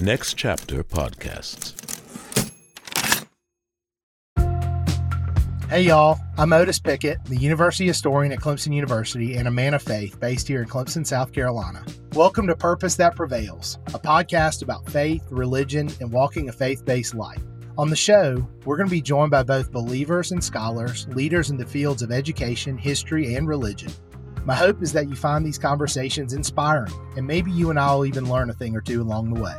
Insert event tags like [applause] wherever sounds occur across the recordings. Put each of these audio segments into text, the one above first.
Next Chapter Podcasts. Hey y'all, I'm Otis Pickett, the University historian at Clemson University and a man of faith based here in Clemson, South Carolina. Welcome to Purpose That Prevails, a podcast about faith, religion, and walking a faith based life. On the show, we're going to be joined by both believers and scholars, leaders in the fields of education, history, and religion. My hope is that you find these conversations inspiring, and maybe you and I will even learn a thing or two along the way.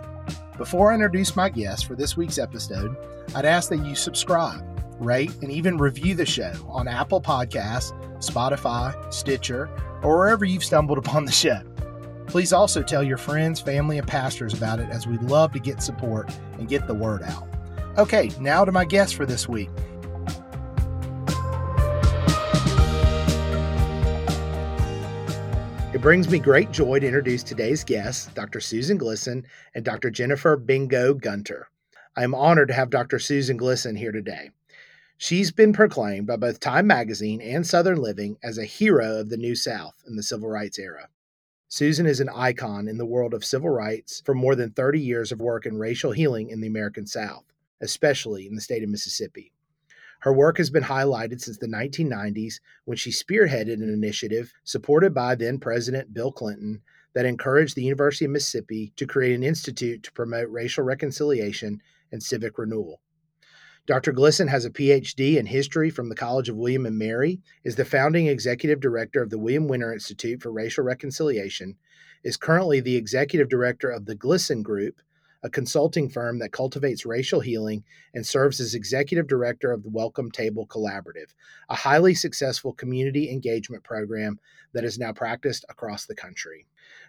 Before I introduce my guest for this week's episode, I'd ask that you subscribe, rate, and even review the show on Apple Podcasts, Spotify, Stitcher, or wherever you've stumbled [laughs] upon the show. Please also tell your friends, family, and pastors about it as we'd love to get support and get the word out. Okay, now to my guest for this week. It brings me great joy to introduce today's guests, Dr. Susan Glisson and Dr. Jennifer Bingo Gunter. I am honored to have Dr. Susan Glisson here today. She's been proclaimed by both Time Magazine and Southern Living as a hero of the New South in the civil rights era. Susan is an icon in the world of civil rights for more than 30 years of work in racial healing in the American South especially in the state of Mississippi. Her work has been highlighted since the 1990s when she spearheaded an initiative supported by then President Bill Clinton that encouraged the University of Mississippi to create an institute to promote racial reconciliation and civic renewal. Dr. Glisson has a PhD in history from the College of William and Mary, is the founding executive director of the William Winter Institute for Racial Reconciliation, is currently the executive director of the Glisson Group, a consulting firm that cultivates racial healing and serves as executive director of the Welcome Table Collaborative, a highly successful community engagement program that is now practiced across the country.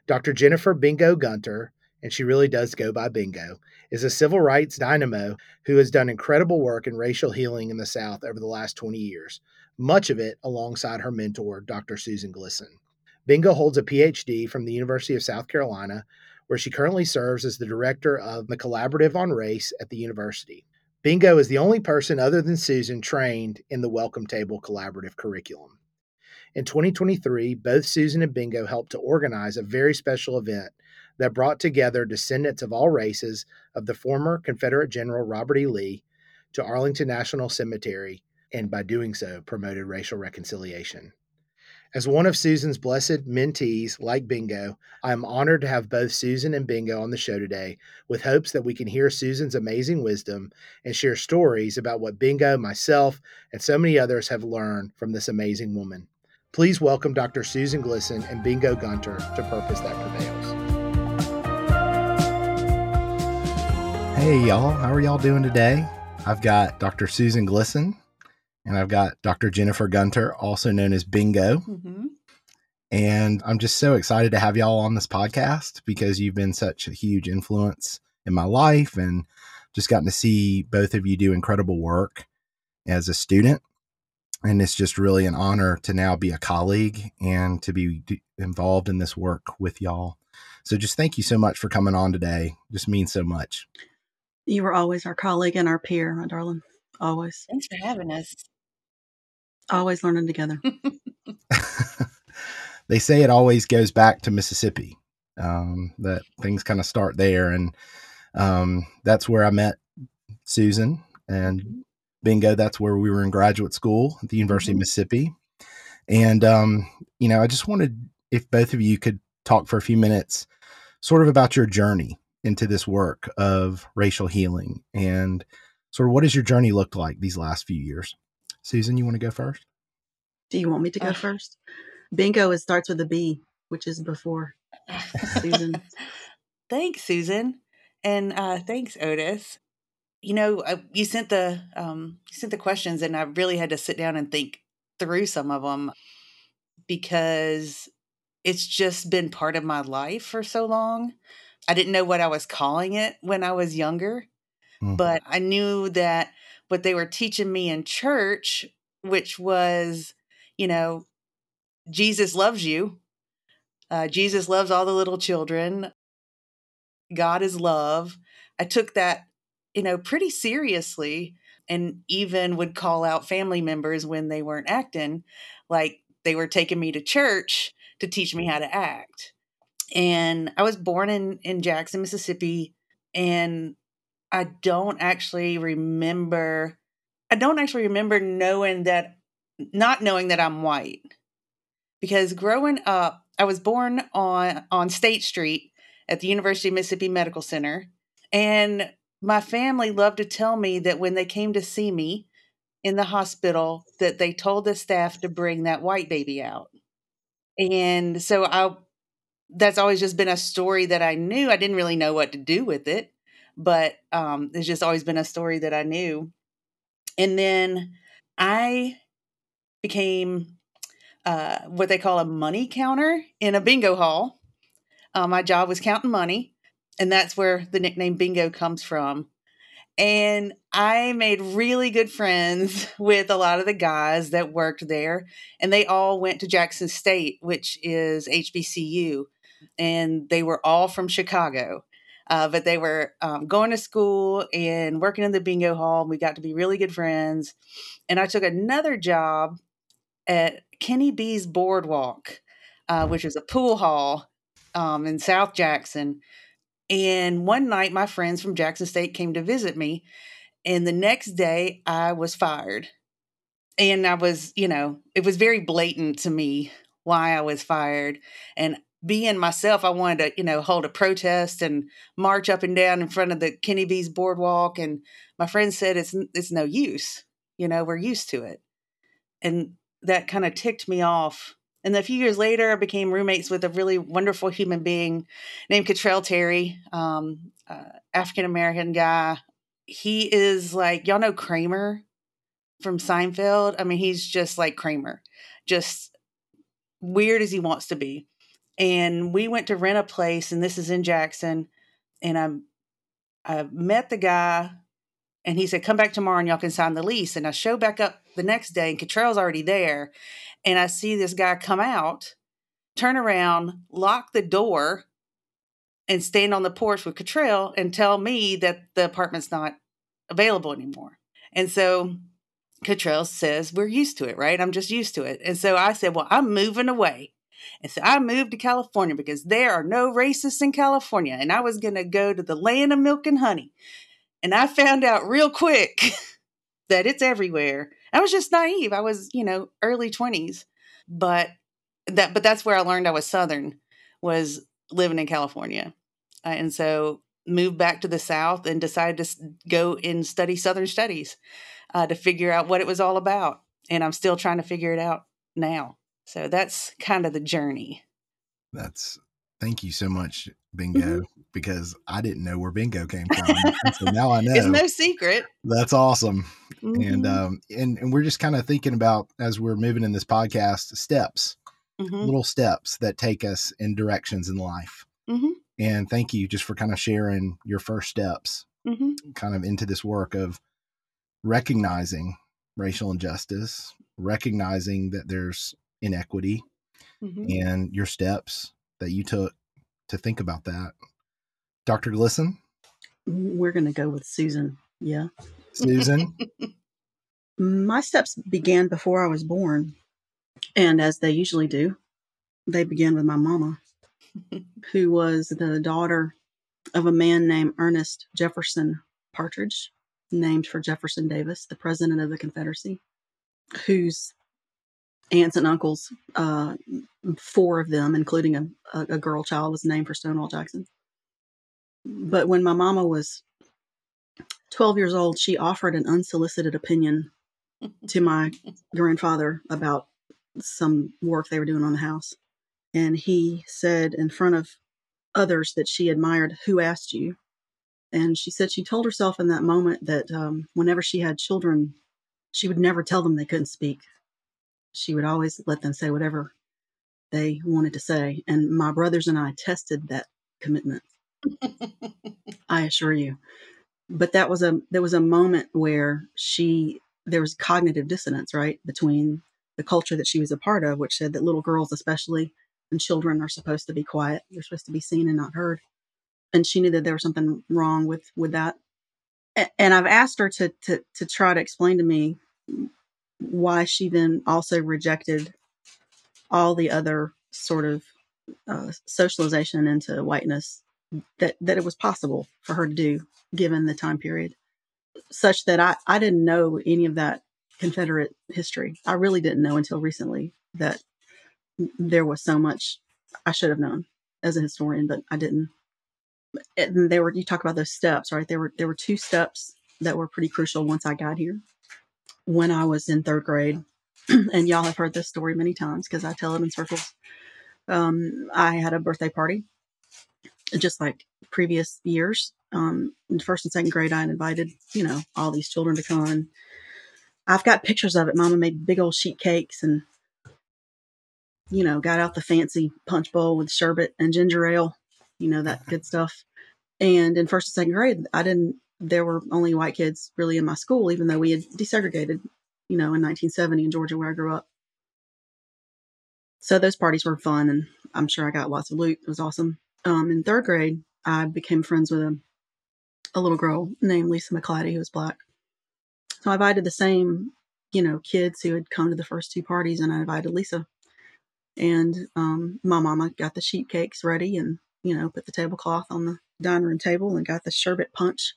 Dr. Jennifer Bingo Gunter, and she really does go by Bingo, is a civil rights dynamo who has done incredible work in racial healing in the South over the last 20 years, much of it alongside her mentor, Dr. Susan Glisson. Bingo holds a PhD from the University of South Carolina where she currently serves as the director of the Collaborative on Race at the university. Bingo is the only person other than Susan trained in the Welcome Table Collaborative curriculum. In 2023, both Susan and Bingo helped to organize a very special event that brought together descendants of all races of the former Confederate General Robert E. Lee to Arlington National Cemetery and by doing so promoted racial reconciliation. As one of Susan's blessed mentees, like Bingo, I am honored to have both Susan and Bingo on the show today, with hopes that we can hear Susan's amazing wisdom and share stories about what Bingo, myself, and so many others have learned from this amazing woman. Please welcome Dr. Susan Glisson and Bingo Gunter to Purpose That Prevails. Hey, y'all. How are y'all doing today? I've got Dr. Susan Glisson and I've got Dr. Jennifer Gunter, also known as Bingo. Mm-hmm. And I'm just so excited to have y'all on this podcast because you've been such a huge influence in my life and just gotten to see both of you do incredible work as a student. And it's just really an honor to now be a colleague and to be involved in this work with y'all. So just thank you so much for coming on today. Just means so much. You were always our colleague and our peer, my darling. Always. Thanks for having us. Always learning together. [laughs] they say it always goes back to Mississippi. Um, that things kind of start there, and um, that's where I met Susan and. Bingo. That's where we were in graduate school at the University mm-hmm. of Mississippi. And um, you know, I just wanted if both of you could talk for a few minutes, sort of about your journey into this work of racial healing and sort of what has your journey looked like these last few years? Susan, you want to go first? Do you want me to go uh, first? Bingo, it starts with a B, which is before Susan. [laughs] thanks, Susan, and uh, thanks, Otis. You know, I, you sent the um, you sent the questions, and I really had to sit down and think through some of them because it's just been part of my life for so long. I didn't know what I was calling it when I was younger, mm. but I knew that what they were teaching me in church, which was, you know, Jesus loves you. Uh, Jesus loves all the little children. God is love. I took that, you know, pretty seriously and even would call out family members when they weren't acting like they were taking me to church to teach me how to act. And I was born in, in Jackson, Mississippi, and I don't actually remember. I don't actually remember knowing that, not knowing that I'm white, because growing up, I was born on on State Street at the University of Mississippi Medical Center, and my family loved to tell me that when they came to see me in the hospital, that they told the staff to bring that white baby out, and so I. That's always just been a story that I knew. I didn't really know what to do with it but um, it's just always been a story that I knew. And then I became uh, what they call a money counter in a bingo hall. Uh, my job was counting money, and that's where the nickname bingo comes from. And I made really good friends [laughs] with a lot of the guys that worked there, and they all went to Jackson State, which is HBCU, and they were all from Chicago. Uh, but they were um, going to school and working in the bingo hall. We got to be really good friends. And I took another job at Kenny B's Boardwalk, uh, which is a pool hall um, in South Jackson. And one night, my friends from Jackson State came to visit me. And the next day, I was fired. And I was, you know, it was very blatant to me why I was fired. And being myself, I wanted to, you know, hold a protest and march up and down in front of the Kenny B's boardwalk. And my friend said, it's, it's no use. You know, we're used to it. And that kind of ticked me off. And a few years later, I became roommates with a really wonderful human being named Cottrell Terry, um, uh, African American guy. He is like, y'all know Kramer from Seinfeld? I mean, he's just like Kramer, just weird as he wants to be and we went to rent a place and this is in jackson and i i met the guy and he said come back tomorrow and y'all can sign the lease and i show back up the next day and Cottrell's already there and i see this guy come out turn around lock the door and stand on the porch with Cottrell and tell me that the apartment's not available anymore and so Cottrell says, We're used to it, right? I'm just used to it. And so I said, Well, I'm moving away. And so I moved to California because there are no racists in California. And I was going to go to the land of milk and honey. And I found out real quick [laughs] that it's everywhere. I was just naive. I was, you know, early 20s. But that but that's where I learned I was southern was living in California. Uh, and so moved back to the south and decided to go and study southern studies uh, to figure out what it was all about. And I'm still trying to figure it out now. So that's kind of the journey. That's thank you so much, Bingo, mm-hmm. because I didn't know where Bingo came from. so now I [laughs] know. It's no secret. That's awesome. Mm-hmm. And um and, and we're just kind of thinking about as we're moving in this podcast, steps, mm-hmm. little steps that take us in directions in life. Mm-hmm. And thank you just for kind of sharing your first steps mm-hmm. kind of into this work of recognizing racial injustice, recognizing that there's inequity mm-hmm. and your steps that you took to think about that. Dr. Glisson? We're going to go with Susan. Yeah. Susan? [laughs] My steps began before I was born. And as they usually do, they began with my mama, [laughs] who was the daughter of a man named Ernest Jefferson Partridge, named for Jefferson Davis, the president of the Confederacy, whose aunts and uncles, uh, four of them, including a, a girl child, was named for Stonewall Jackson. But when my mama was 12 years old, she offered an unsolicited opinion to [laughs] my grandfather about some work they were doing on the house. And he said in front of others that she admired, Who asked you? And she said she told herself in that moment that um, whenever she had children, she would never tell them they couldn't speak she would always let them say whatever they wanted to say. And my brothers and I tested that commitment. [laughs] I assure you. But that was a there was a moment where she there was cognitive dissonance, right, between the culture that she was a part of, which said that little girls especially and children are supposed to be quiet. They're supposed to be seen and not heard. And she knew that there was something wrong with with that. And I've asked her to to to try to explain to me why she then also rejected all the other sort of uh, socialization into whiteness that that it was possible for her to do given the time period such that I, I didn't know any of that Confederate history. I really didn't know until recently that there was so much I should have known as a historian, but I didn't. And they were you talk about those steps, right? There were there were two steps that were pretty crucial once I got here. When I was in third grade, [clears throat] and y'all have heard this story many times because I tell it in circles. Um, I had a birthday party, just like previous years. Um, in first and second grade, I invited you know all these children to come. I've got pictures of it. Mama made big old sheet cakes and you know, got out the fancy punch bowl with sherbet and ginger ale, you know, that good stuff. And in first and second grade, I didn't, there were only white kids really in my school, even though we had desegregated, you know, in 1970 in Georgia where I grew up. So those parties were fun and I'm sure I got lots of loot. It was awesome. Um, in third grade, I became friends with a, a little girl named Lisa McClatty who was black. So I invited the same, you know, kids who had come to the first two parties and I invited Lisa and um, my mama got the sheet cakes ready and, you know, put the tablecloth on the dining room table and got the sherbet punch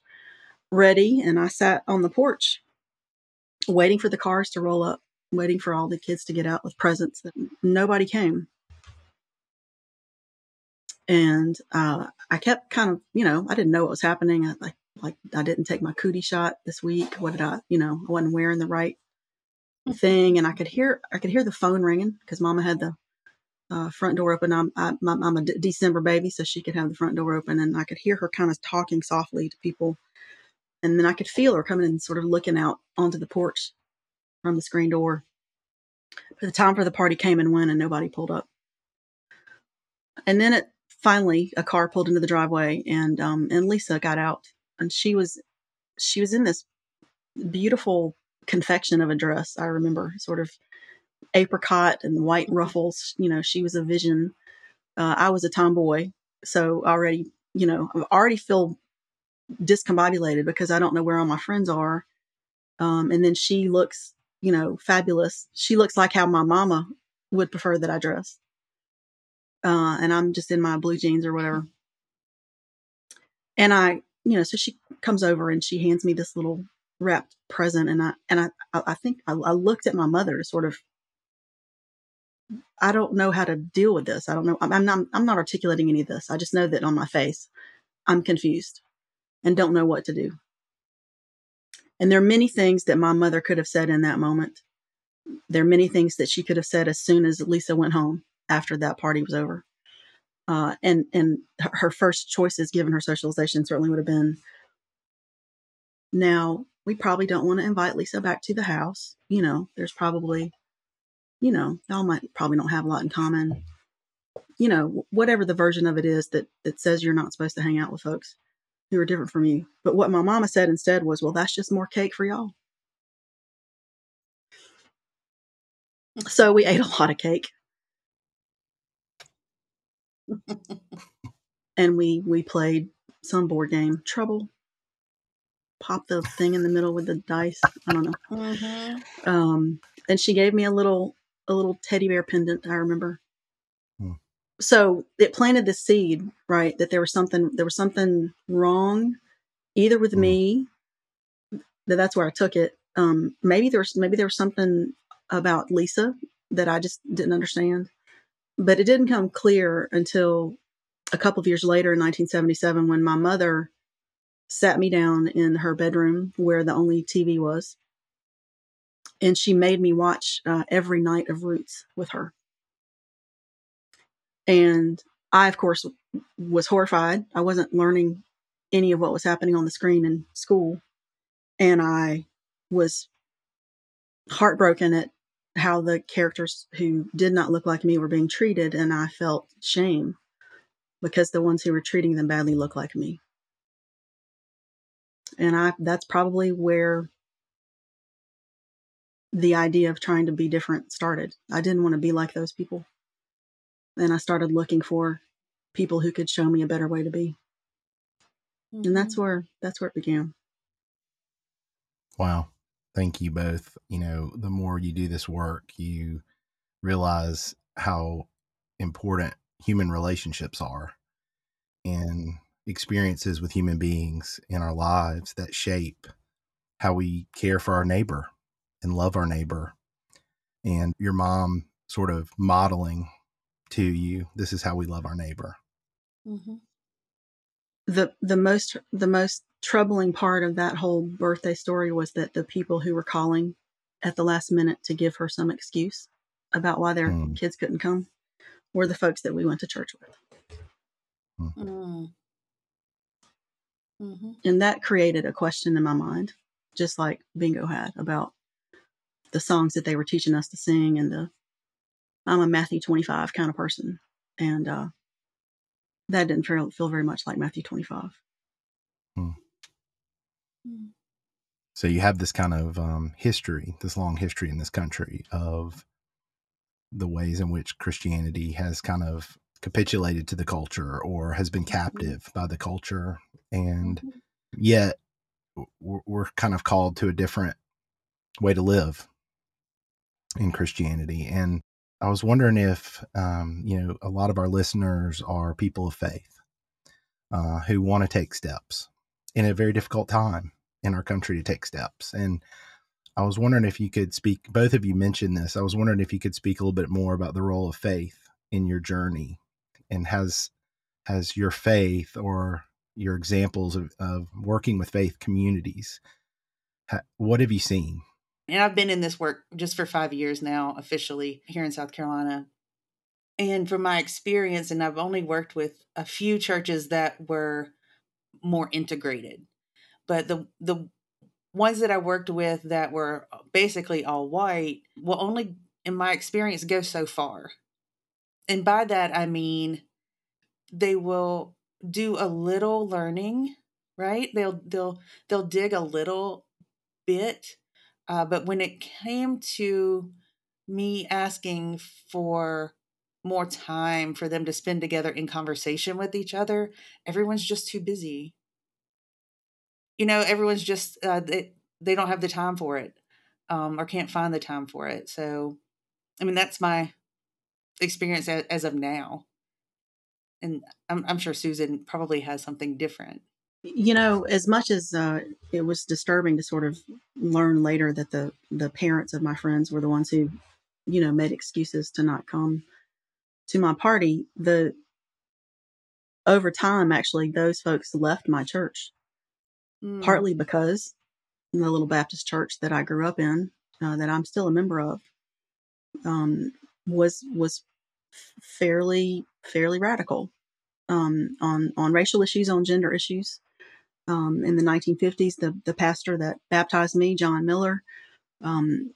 ready. And I sat on the porch waiting for the cars to roll up, waiting for all the kids to get out with presents. Nobody came. And uh, I kept kind of, you know, I didn't know what was happening. I, like, like I didn't take my cootie shot this week. What did I, you know, I wasn't wearing the right thing. And I could hear, I could hear the phone ringing because Mama had the uh, front door open. I'm I, am a D- December baby, so she could have the front door open, and I could hear her kind of talking softly to people, and then I could feel her coming and sort of looking out onto the porch from the screen door. But the time for the party came and went, and nobody pulled up. And then it finally a car pulled into the driveway, and um, and Lisa got out, and she was she was in this beautiful confection of a dress. I remember sort of apricot and white ruffles. You know, she was a vision. Uh, I was a tomboy, so already, you know, I already feel discombobulated because I don't know where all my friends are. Um, and then she looks, you know, fabulous. She looks like how my mama would prefer that I dress. Uh, and I'm just in my blue jeans or whatever. And I, you know, so she comes over and she hands me this little wrapped present, and I and I I think I, I looked at my mother to sort of I don't know how to deal with this. I don't know. I'm not, I'm not articulating any of this. I just know that on my face, I'm confused and don't know what to do. And there are many things that my mother could have said in that moment. There are many things that she could have said as soon as Lisa went home after that party was over. Uh, and and her first choices, given her socialization, certainly would have been. Now we probably don't want to invite Lisa back to the house. You know, there's probably you know, y'all might probably don't have a lot in common. You know, whatever the version of it is that that says you're not supposed to hang out with folks who are different from you. But what my mama said instead was, "Well, that's just more cake for y'all." So we ate a lot of cake. [laughs] and we we played some board game, Trouble. Pop the thing in the middle with the dice. I don't know. Mm-hmm. Um, and she gave me a little a little teddy bear pendant. I remember. So it planted the seed, right? That there was something there was something wrong, either with hmm. me. That that's where I took it. Um, maybe there was maybe there was something about Lisa that I just didn't understand, but it didn't come clear until a couple of years later in 1977 when my mother sat me down in her bedroom where the only TV was and she made me watch uh, every night of Roots with her. And I, of course, was horrified. I wasn't learning any of what was happening on the screen in school. And I was heartbroken at how the characters who did not look like me were being treated. And I felt shame because the ones who were treating them badly looked like me. And I, that's probably where the idea of trying to be different started. I didn't want to be like those people. And I started looking for people who could show me a better way to be. Mm-hmm. And that's mm-hmm. where that's where it began. Wow. Thank you both. You know, the more you do this work, you realize how important human relationships are. and experiences with human beings in our lives that shape how we care for our neighbor and love our neighbor. And your mom sort of modeling to you, this is how we love our neighbor. Mm-hmm. The the most the most troubling part of that whole birthday story was that the people who were calling at the last minute to give her some excuse about why their mm. kids couldn't come were the folks that we went to church with. Mm. Mm-hmm. And that created a question in my mind, just like Bingo had about the songs that they were teaching us to sing and the I'm a Matthew 25 kind of person. And uh, that didn't feel, feel very much like Matthew 25. Hmm. Hmm. So you have this kind of um, history, this long history in this country of the ways in which Christianity has kind of capitulated to the culture or has been mm-hmm. captive by the culture. And mm-hmm. yet we're kind of called to a different way to live in Christianity. And I was wondering if, um, you know, a lot of our listeners are people of faith uh, who want to take steps in a very difficult time in our country to take steps. And I was wondering if you could speak, both of you mentioned this. I was wondering if you could speak a little bit more about the role of faith in your journey and has, has your faith or your examples of, of working with faith communities, what have you seen? And I've been in this work just for five years now, officially here in South Carolina. And from my experience, and I've only worked with a few churches that were more integrated, but the the ones that I worked with that were basically all white will only, in my experience, go so far. And by that I mean they will do a little learning, right? They'll they'll they'll dig a little bit uh, but when it came to me asking for more time for them to spend together in conversation with each other, everyone's just too busy. You know, everyone's just uh, they they don't have the time for it, um, or can't find the time for it. So, I mean, that's my experience as, as of now, and I'm, I'm sure Susan probably has something different. You know, as much as uh, it was disturbing to sort of learn later that the the parents of my friends were the ones who, you know, made excuses to not come to my party, the over time actually those folks left my church. Mm. Partly because the little Baptist church that I grew up in, uh, that I'm still a member of, um, was was fairly fairly radical um, on on racial issues, on gender issues um, in the 1950s. The, the pastor that baptized me, John Miller, um,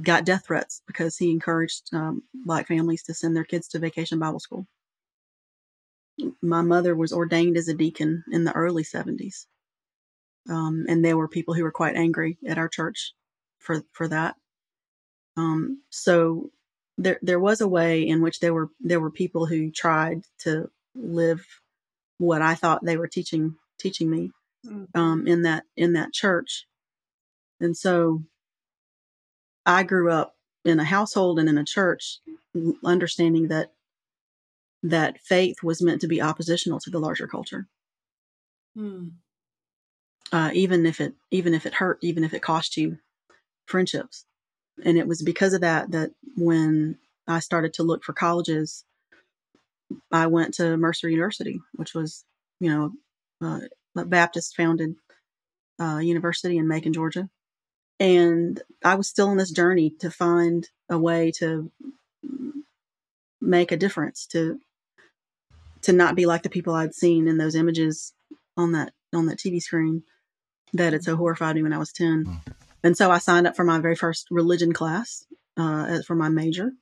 got death threats because he encouraged um, black families to send their kids to vacation Bible school. My mother was ordained as a deacon in the early 70s. Um, and there were people who were quite angry at our church for, for that. Um, so there, there was a way in which there were, there were people who tried to live what I thought they were teaching teaching me mm. um, in that in that church, and so I grew up in a household and in a church, understanding that that faith was meant to be oppositional to the larger culture. Hmm. Uh, even if it even if it hurt, even if it cost you friendships, and it was because of that that when I started to look for colleges, I went to Mercer University, which was you know Baptist founded uh, university in Macon, Georgia. And I was still on this journey to find a way to make a difference, to to not be like the people I'd seen in those images on that on that TV screen that had so horrified me when I was 10. Hmm. And so I signed up for my very first religion class uh, for my major.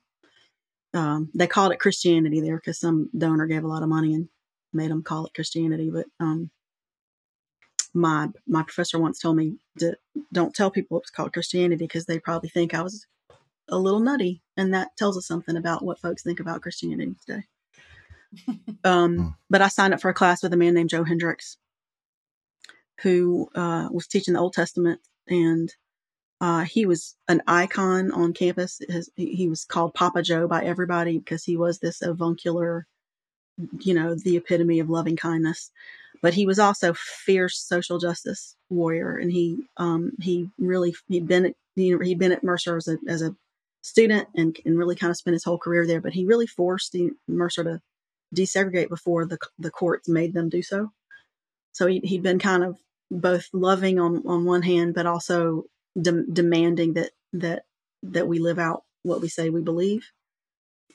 Um, they called it Christianity there because some donor gave a lot of money and made them call it Christianity. But um, my my professor once told me to don't tell people it's called Christianity because they probably think I was a little nutty, and that tells us something about what folks think about Christianity today. [laughs] um, hmm. but I signed up for a class with a man named Joe Hendricks, who uh, was teaching the Old Testament, and uh, he was an icon on campus. His, he was called Papa Joe by everybody because he was this avuncular you know, the epitome of loving kindness. But he was also fierce social justice warrior, and he um, he really he'd been at, you know, he'd been at Mercer as a as a student and and really kind of spent his whole career there. But he really forced the, Mercer to desegregate before the the courts made them do so. So he he'd been kind of both loving on on one hand, but also de- demanding that that that we live out what we say we believe,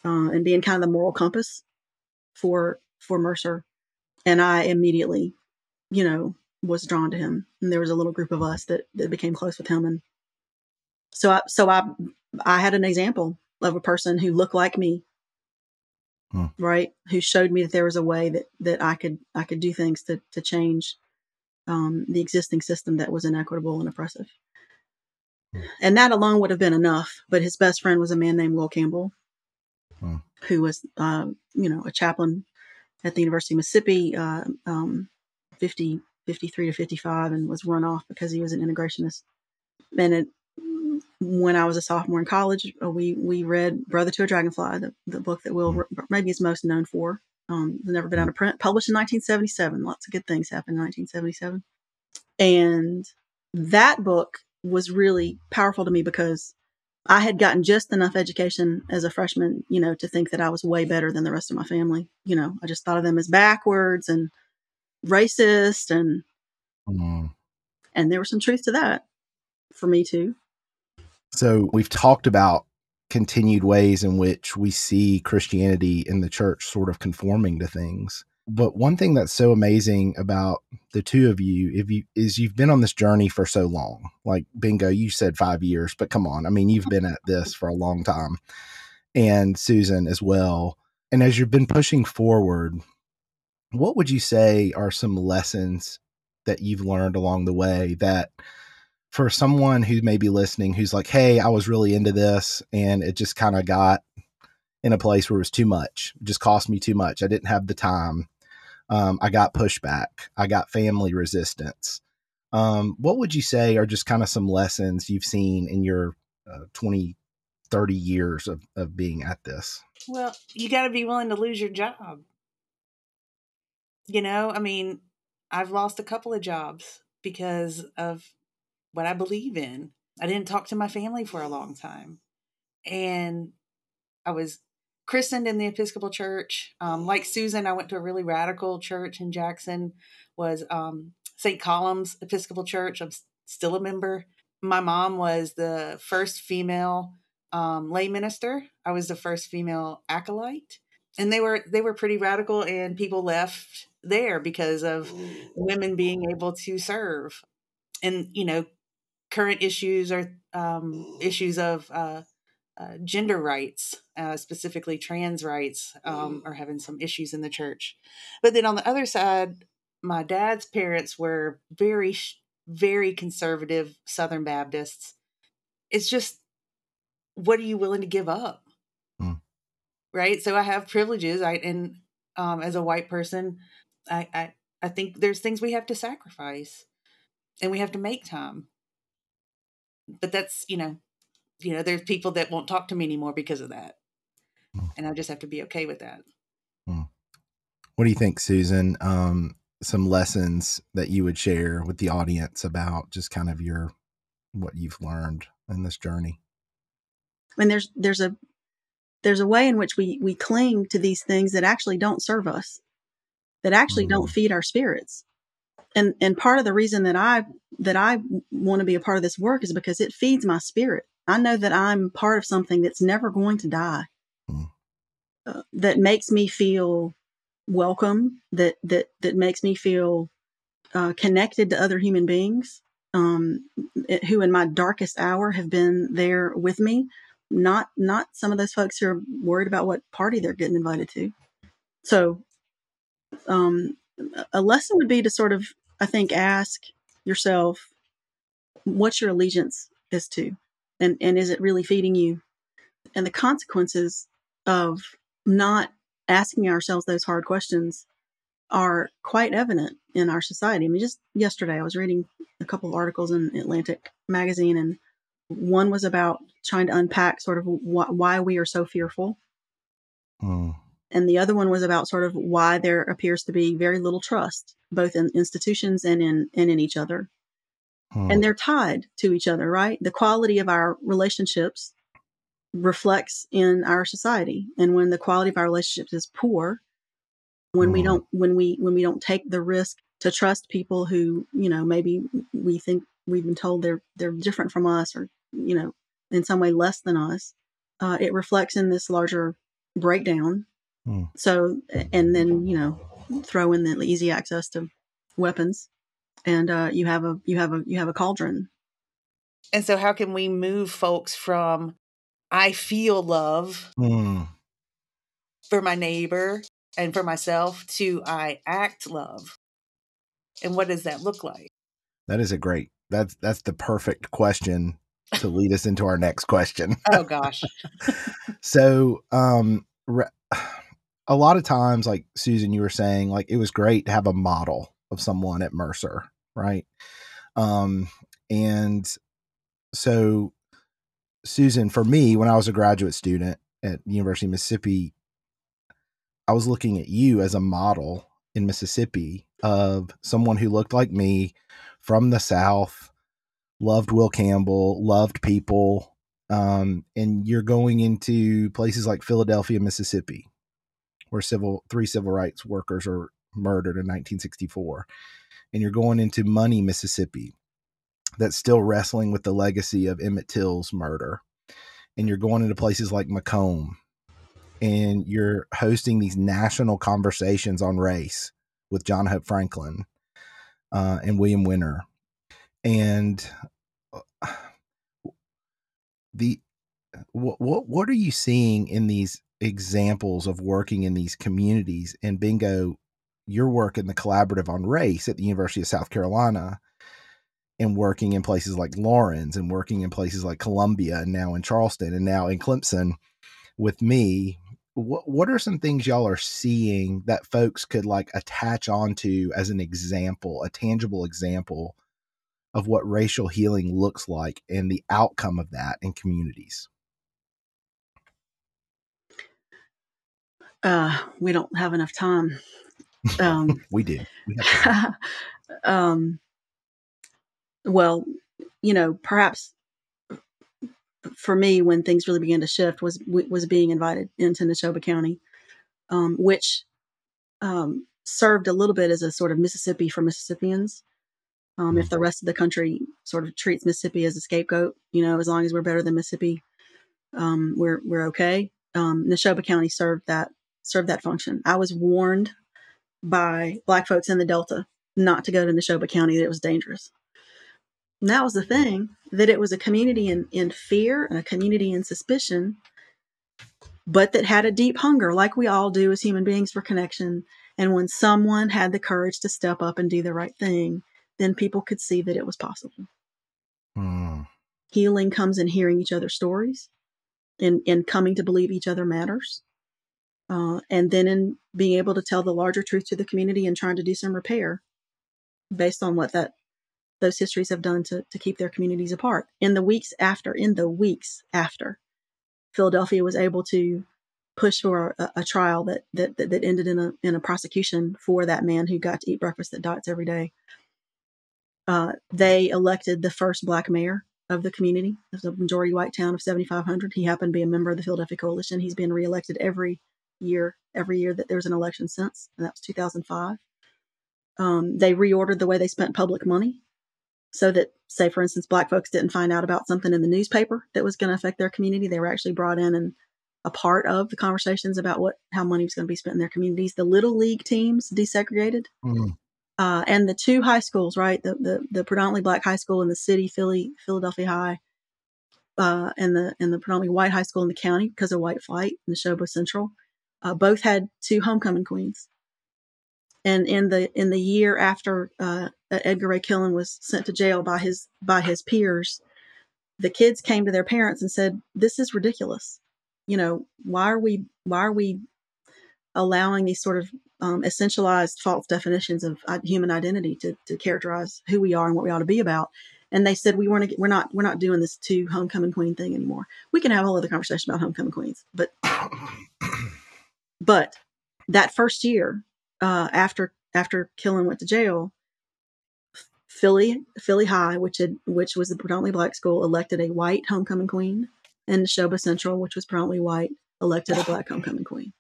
uh, and being kind of the moral compass for for Mercer. And I immediately, you know, was drawn to him, and there was a little group of us that that became close with him, and so I so I I had an example of a person who looked like me hmm. right who showed me that there was a way that that i could i could do things to to change um, the existing system that was inequitable and oppressive hmm. and that alone would have been enough but his best friend was a man named will campbell who was uh, you know a chaplain at the university of mississippi uh, um, 50 53 to 55 and was run off because he was an integrationist and it when I was a sophomore in college, uh, we we read Brother to a Dragonfly, the, the book that Will mm-hmm. maybe is most known for. Um, it's never been out of print. Published in 1977. Lots of good things happened in 1977, and that book was really powerful to me because I had gotten just enough education as a freshman, you know, to think that I was way better than the rest of my family. You know, I just thought of them as backwards and racist, and mm. and there was some truth to that for me too. So we've talked about continued ways in which we see Christianity in the church sort of conforming to things. But one thing that's so amazing about the two of you, if you is you've been on this journey for so long. Like bingo, you said five years, but come on. I mean, you've been at this for a long time. And Susan as well. And as you've been pushing forward, what would you say are some lessons that you've learned along the way that for someone who may be listening who's like, hey, I was really into this and it just kind of got in a place where it was too much, it just cost me too much. I didn't have the time. Um, I got pushback. I got family resistance. Um, what would you say are just kind of some lessons you've seen in your uh, 20, 30 years of, of being at this? Well, you got to be willing to lose your job. You know, I mean, I've lost a couple of jobs because of what I believe in. I didn't talk to my family for a long time. And I was christened in the Episcopal Church. Um, like Susan, I went to a really radical church in Jackson, was um, St. Columb's Episcopal Church. I'm still a member. My mom was the first female um, lay minister. I was the first female acolyte. And they were they were pretty radical, and people left there because of women being able to serve. And you know, current issues are um, issues of uh, uh, gender rights, uh, specifically trans rights, um, are having some issues in the church. But then on the other side, my dad's parents were very, very conservative Southern Baptists. It's just, what are you willing to give up? Hmm. Right. So I have privileges. I and um, as a white person, I, I I think there's things we have to sacrifice, and we have to make time but that's you know you know there's people that won't talk to me anymore because of that mm. and i just have to be okay with that mm. what do you think susan um, some lessons that you would share with the audience about just kind of your what you've learned in this journey I mean, there's there's a there's a way in which we we cling to these things that actually don't serve us that actually mm-hmm. don't feed our spirits and and part of the reason that I that I want to be a part of this work is because it feeds my spirit. I know that I'm part of something that's never going to die. Mm. Uh, that makes me feel welcome. That that that makes me feel uh, connected to other human beings um, who, in my darkest hour, have been there with me. Not not some of those folks who are worried about what party they're getting invited to. So, um, a lesson would be to sort of I think ask yourself what your allegiance is to and and is it really feeding you and the consequences of not asking ourselves those hard questions are quite evident in our society. I mean, just yesterday I was reading a couple of articles in Atlantic magazine, and one was about trying to unpack sort of wh- why we are so fearful. Hmm. and the other one was about sort of why there appears to be very little trust, both in institutions and in and in each other. Hmm. And they're tied to each other, right? The quality of our relationships reflects in our society. And when the quality of our relationships is poor, when we hmm. don't when we when we don't take the risk to trust people who, you know, maybe we think we've been told they're they're different from us or, you know, in some way less than us, uh, it reflects in this larger breakdown. Hmm. So, and then you know, throw in the easy access to weapons, and uh, you have a you have a you have a cauldron. And so, how can we move folks from I feel love hmm. for my neighbor and for myself to I act love? And what does that look like? That is a great. That's that's the perfect question to lead us into our next question. [laughs] Oh gosh. [laughs] so, um a lot of times like Susan you were saying like it was great to have a model of someone at Mercer, right? Um and so Susan for me when I was a graduate student at University of Mississippi I was looking at you as a model in Mississippi of someone who looked like me from the South loved Will Campbell, loved people. Um, and you're going into places like Philadelphia, Mississippi, where civil three civil rights workers are murdered in 1964. And you're going into Money, Mississippi, that's still wrestling with the legacy of Emmett Till's murder. And you're going into places like McComb, and you're hosting these national conversations on race with John Hope Franklin uh, and William Winter and uh, the what what what are you seeing in these examples of working in these communities and bingo your work in the collaborative on race at the University of South Carolina and working in places like Laurens and working in places like Columbia and now in Charleston and now in Clemson with me what what are some things y'all are seeing that folks could like attach onto as an example a tangible example of what racial healing looks like and the outcome of that in communities? Uh, we don't have enough time. Um, [laughs] we did. We [laughs] um, well, you know, perhaps for me, when things really began to shift, was was being invited into Neshoba County, um, which um, served a little bit as a sort of Mississippi for Mississippians. Um, if the rest of the country sort of treats Mississippi as a scapegoat, you know, as long as we're better than Mississippi, um, we're we're okay. Um, Neshoba County served that served that function. I was warned by black folks in the Delta not to go to Neshoba County; that it was dangerous. And that was the thing that it was a community in in fear and a community in suspicion, but that had a deep hunger, like we all do as human beings, for connection. And when someone had the courage to step up and do the right thing, then people could see that it was possible. Mm. Healing comes in hearing each other's stories and, and coming to believe each other matters. Uh, and then in being able to tell the larger truth to the community and trying to do some repair based on what that those histories have done to, to keep their communities apart. In the weeks after, in the weeks after, Philadelphia was able to push for a, a trial that, that that ended in a in a prosecution for that man who got to eat breakfast at Dots every day uh, they elected the first black mayor of the community. It a majority white town of 7,500. He happened to be a member of the Philadelphia Coalition. He's been reelected every year, every year that there was an election since, and that was 2005. Um, they reordered the way they spent public money so that, say, for instance, black folks didn't find out about something in the newspaper that was going to affect their community. They were actually brought in and a part of the conversations about what how money was going to be spent in their communities. The little league teams desegregated. Mm uh, and the two high schools, right? The, the, the predominantly black high school in the city, Philly, Philadelphia High, uh, and the and the predominantly white high school in the county because of white flight, Neshoba Central, uh, both had two homecoming queens. And in the in the year after uh, Edgar Ray Killen was sent to jail by his by his peers, the kids came to their parents and said, "This is ridiculous. You know, why are we why are we allowing these sort of um, essentialized false definitions of uh, human identity to, to characterize who we are and what we ought to be about. And they said we weren't we're not we're not doing this two homecoming queen thing anymore. We can have a whole other conversation about homecoming queens, but [coughs] But that first year, uh, after after Killen went to jail, Philly Philly High, which had which was a predominantly black school, elected a white homecoming queen, and Neshoba Central, which was predominantly white, elected a black homecoming queen.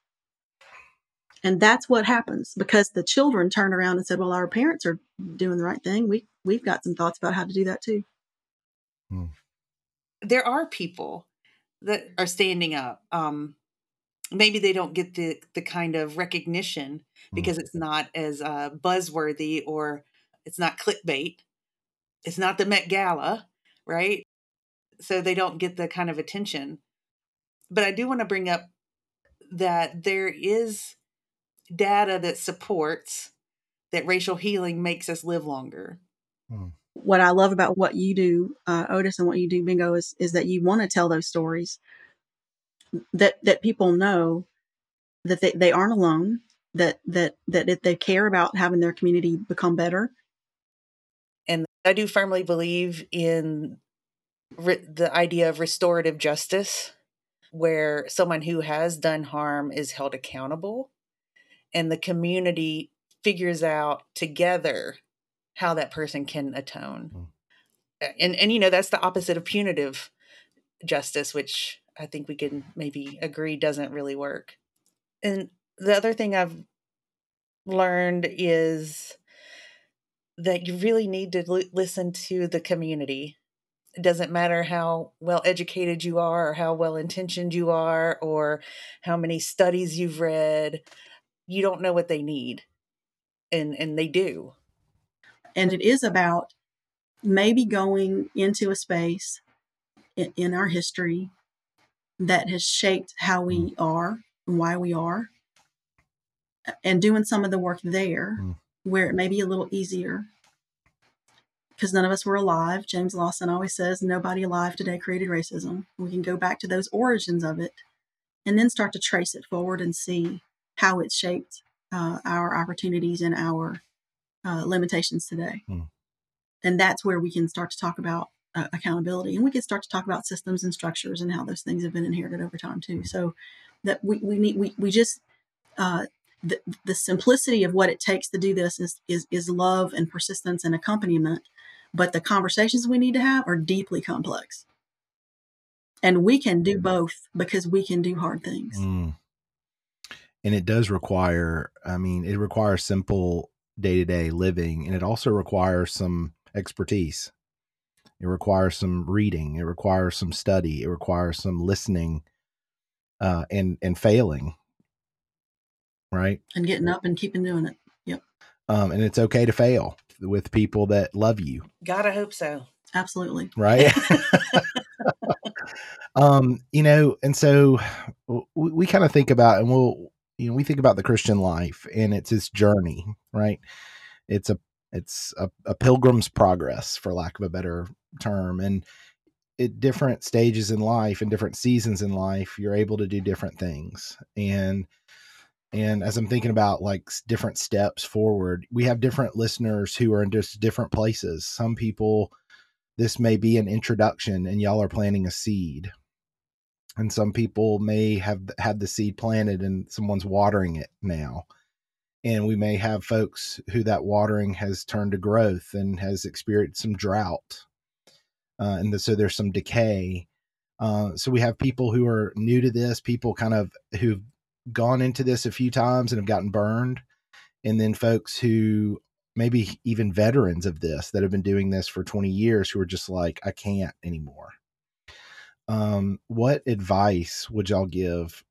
And that's what happens because the children turned around and said, "Well, our parents are doing the right thing. We we've got some thoughts about how to do that too." Hmm. There are people that are standing up. Um, maybe they don't get the the kind of recognition hmm. because it's not as uh, buzzworthy or it's not clickbait. It's not the Met Gala, right? So they don't get the kind of attention. But I do want to bring up that there is data that supports that racial healing makes us live longer. Hmm. What I love about what you do, uh, Otis, and what you do, Bingo, is is that you want to tell those stories that that people know that they, they aren't alone that that that if they care about having their community become better and i do firmly believe in re- the idea of restorative justice where someone who has done harm is held accountable and the community figures out together how that person can atone mm. and and you know that's the opposite of punitive justice which I think we can maybe agree doesn't really work. And the other thing I've learned is that you really need to l- listen to the community. It doesn't matter how well educated you are, or how well intentioned you are, or how many studies you've read. You don't know what they need, and and they do. And it is about maybe going into a space in, in our history that has shaped how we mm. are and why we are and doing some of the work there mm. where it may be a little easier because none of us were alive. James Lawson always says nobody alive today created racism. We can go back to those origins of it and then start to trace it forward and see how it shaped uh, our opportunities and our uh, limitations today. Mm. And that's where we can start to talk about uh, accountability. And we can start to talk about systems and structures and how those things have been inherited over time too. So that we, we need we, we just uh, the, the simplicity of what it takes to do this is, is is love and persistence and accompaniment. But the conversations we need to have are deeply complex. And we can do both because we can do hard things. Mm. and it does require i mean it requires simple day-to-day living and it also requires some expertise it requires some reading. It requires some study. It requires some listening, uh, and and failing. Right. And getting up and keeping doing it. Yep. Um, and it's okay to fail with people that love you. God, I hope so. Absolutely. Right. [laughs] um, you know, and so we, we kind of think about, and we'll, you know, we think about the Christian life and it's this journey, right? It's a it's a, a pilgrim's progress, for lack of a better term. And at different stages in life and different seasons in life, you're able to do different things. And and as I'm thinking about like different steps forward, we have different listeners who are in just different places. Some people, this may be an introduction and y'all are planting a seed. And some people may have had the seed planted and someone's watering it now and we may have folks who that watering has turned to growth and has experienced some drought uh, and the, so there's some decay. Uh, so we have people who are new to this people kind of who've gone into this a few times and have gotten burned and then folks who maybe even veterans of this that have been doing this for 20 years who are just like i can't anymore. Um, what advice would y'all give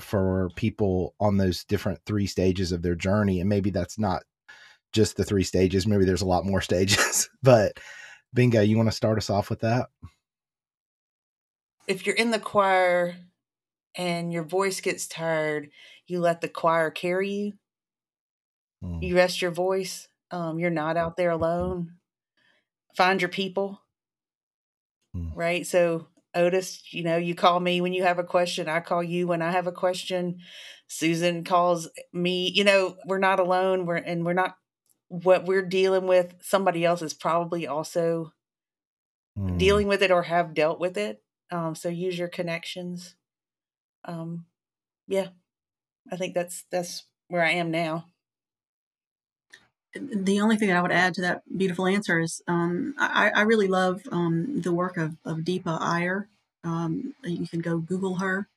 for people on those different three stages of their journey and maybe that's not just the three stages maybe there's a lot more [laughs] stages but bingo you want to start us off with that? If you're in the choir and your voice gets tired you let the choir carry you? Mm. you rest your voice? Um, you're not out there alone? Find your people? Mm. right? So Otis, you know, you call me when you have a question. I call you when I have a question. Susan calls me. You know, we're not alone. We're and we're not what we're dealing with. Somebody else is probably also mm. dealing with it or have dealt with it. Um, so use your connections. Um, yeah. I think that's that's where I am now. The only thing that I would add to that beautiful answer is um, I, I, really love um, the work of, of Deepa Iyer. Um, you can go Google her.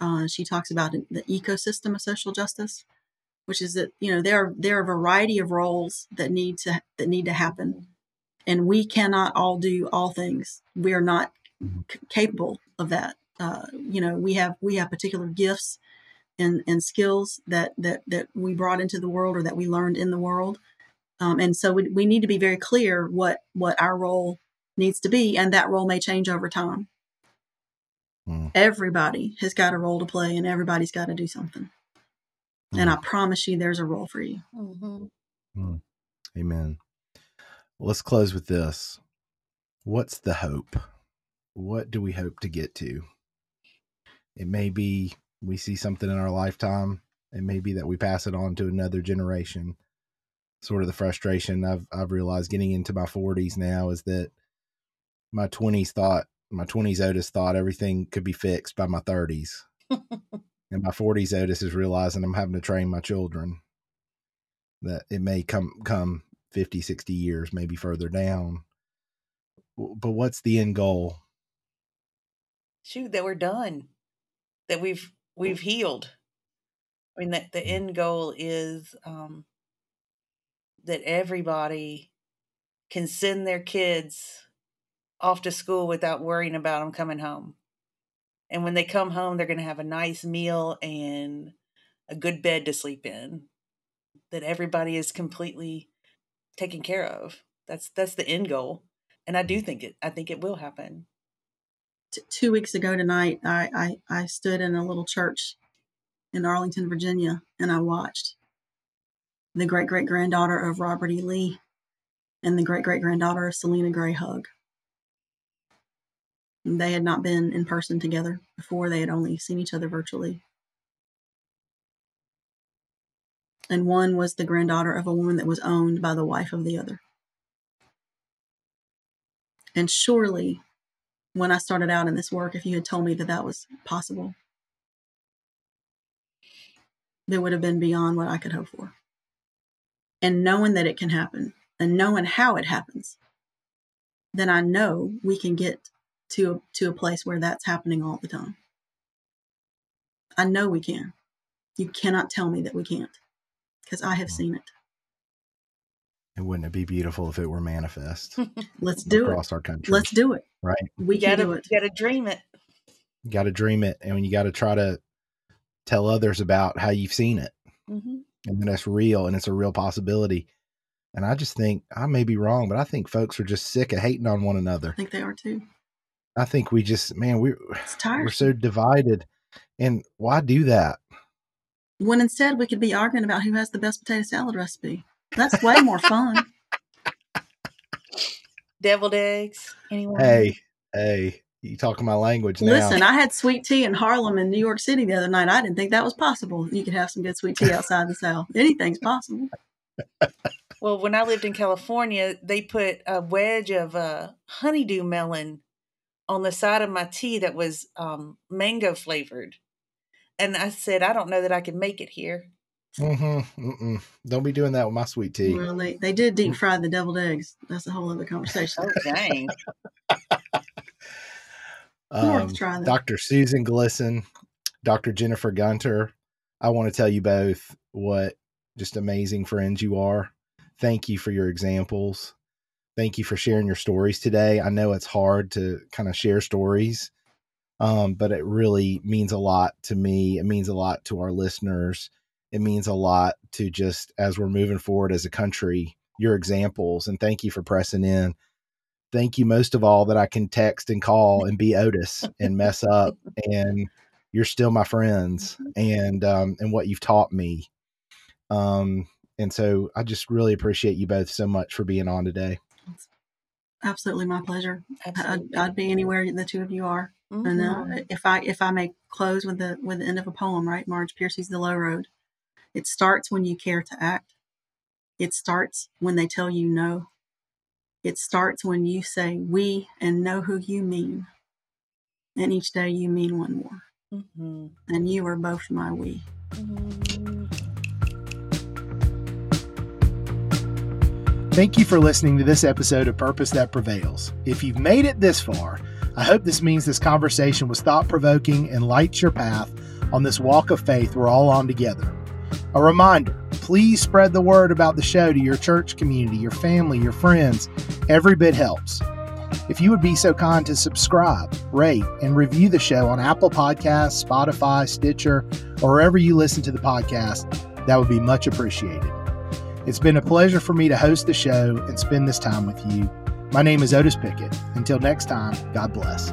Uh, she talks about the ecosystem of social justice, which is that you know there are there are a variety of roles that need to that need to happen, and we cannot all do all things. We are not c- capable of that. Uh, you know, we have we have particular gifts and and skills that that that we brought into the world or that we learned in the world, um, and so we, we need to be very clear what what our role needs to be, and that role may change over time. Mm. Everybody has got a role to play, and everybody's got to do something. Mm. And I promise you, there's a role for you. Mm-hmm. Mm. Amen. Let's close with this. What's the hope? What do we hope to get to? It may be we see something in our lifetime. It may be that we pass it on to another generation. Sort of the frustration I've I've realized getting into my 40s now is that my 20s thought my 20s Otis thought everything could be fixed by my 30s. [laughs] and my 40s Otis is realizing I'm having to train my children that it may come come 50 60 years maybe further down but what's the end goal shoot that we're done that we've we've healed i mean that the mm. end goal is um that everybody can send their kids off to school without worrying about them coming home. And when they come home they're going to have a nice meal and a good bed to sleep in that everybody is completely taken care of. That's that's the end goal. And i do think it i think it will happen. Two weeks ago tonight, I, I, I stood in a little church in Arlington, Virginia, and I watched the great great granddaughter of Robert E. Lee and the great great granddaughter of Selina Gray hug. They had not been in person together before, they had only seen each other virtually. And one was the granddaughter of a woman that was owned by the wife of the other. And surely when I started out in this work if you had told me that that was possible. That would have been beyond what I could hope for. And knowing that it can happen and knowing how it happens, then I know we can get to a, to a place where that's happening all the time. I know we can. You cannot tell me that we can't because I have seen it. And wouldn't it be beautiful if it were manifest? [laughs] Let's do across it across our country. Let's do it. Right. We gotta, do it. Gotta dream it. You gotta dream it. And you gotta try to tell others about how you've seen it. Mm-hmm. And then that's real and it's a real possibility. And I just think I may be wrong, but I think folks are just sick of hating on one another. I think they are too. I think we just man, we we're so divided. And why do that? When instead we could be arguing about who has the best potato salad recipe. That's way more fun. [laughs] Deviled eggs. Anyone? Hey, hey, you talking my language now. Listen, I had sweet tea in Harlem in New York City the other night. I didn't think that was possible. You could have some good sweet tea outside the South. Anything's possible. [laughs] Well, when I lived in California, they put a wedge of uh, honeydew melon on the side of my tea that was um, mango flavored. And I said, I don't know that I can make it here. Mm-hmm. Mm-mm. Don't be doing that with my sweet tea. Well, they, they did deep fry the deviled eggs. That's a whole other conversation. oh, dang. [laughs] um, Dr. Susan Glisson, Dr. Jennifer Gunter, I want to tell you both what just amazing friends you are. Thank you for your examples. Thank you for sharing your stories today. I know it's hard to kind of share stories, um, but it really means a lot to me. It means a lot to our listeners it means a lot to just as we're moving forward as a country your examples and thank you for pressing in thank you most of all that i can text and call and be otis and [laughs] mess up and you're still my friends and um and what you've taught me um and so i just really appreciate you both so much for being on today absolutely my pleasure absolutely. I'd, I'd, be anywhere the two of you are mm-hmm. and uh, mm-hmm. if i if i may close with the with the end of a poem right marge piercy's the low road it starts when you care to act. It starts when they tell you no. It starts when you say we and know who you mean. And each day you mean one more. Mm-hmm. And you are both my we. Thank you for listening to this episode of Purpose That Prevails. If you've made it this far, I hope this means this conversation was thought provoking and lights your path on this walk of faith we're all on together. A reminder please spread the word about the show to your church community, your family, your friends. Every bit helps. If you would be so kind to subscribe, rate, and review the show on Apple Podcasts, Spotify, Stitcher, or wherever you listen to the podcast, that would be much appreciated. It's been a pleasure for me to host the show and spend this time with you. My name is Otis Pickett. Until next time, God bless.